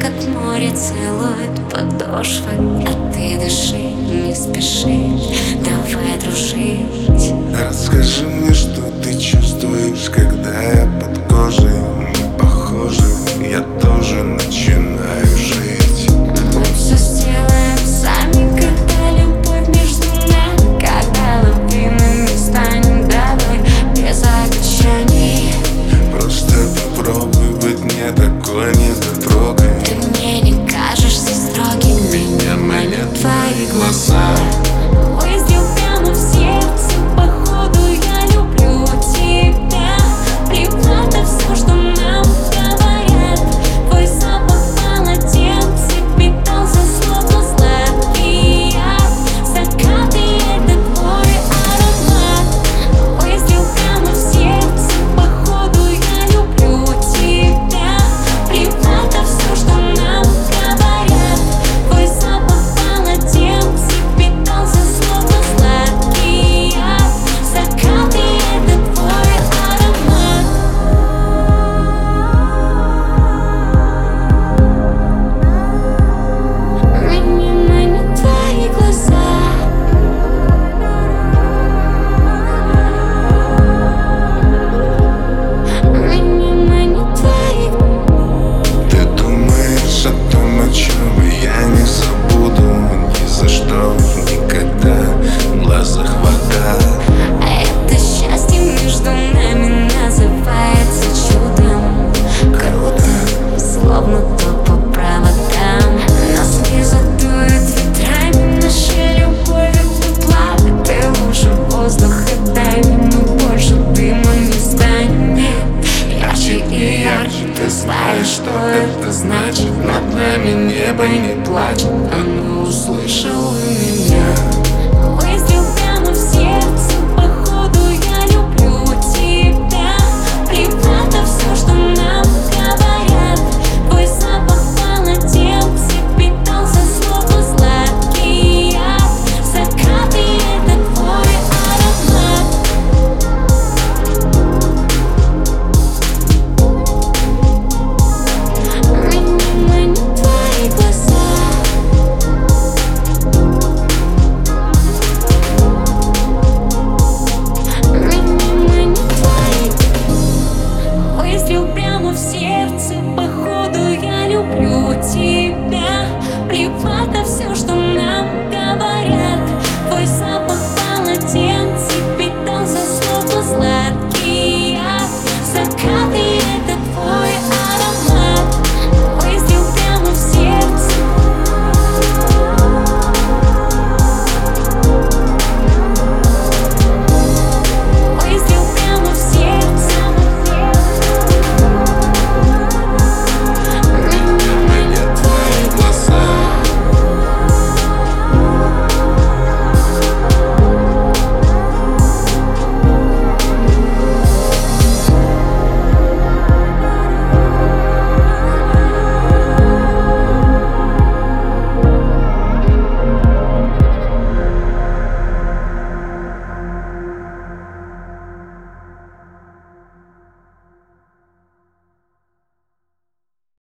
как море целует подошвы А ты дыши, не спеши, давай дружить. Расскажи мне, что ты чувствуешь, когда я под кожей Не похожи, я тоже начинаю жить. Мы все сделаем сами, когда любовь между нами Когда лавинами станем давай, без обещаний. Просто попробуй быть не такой, не дотрог relação. это значит Над нами небо не плачет. Оно услышало меня.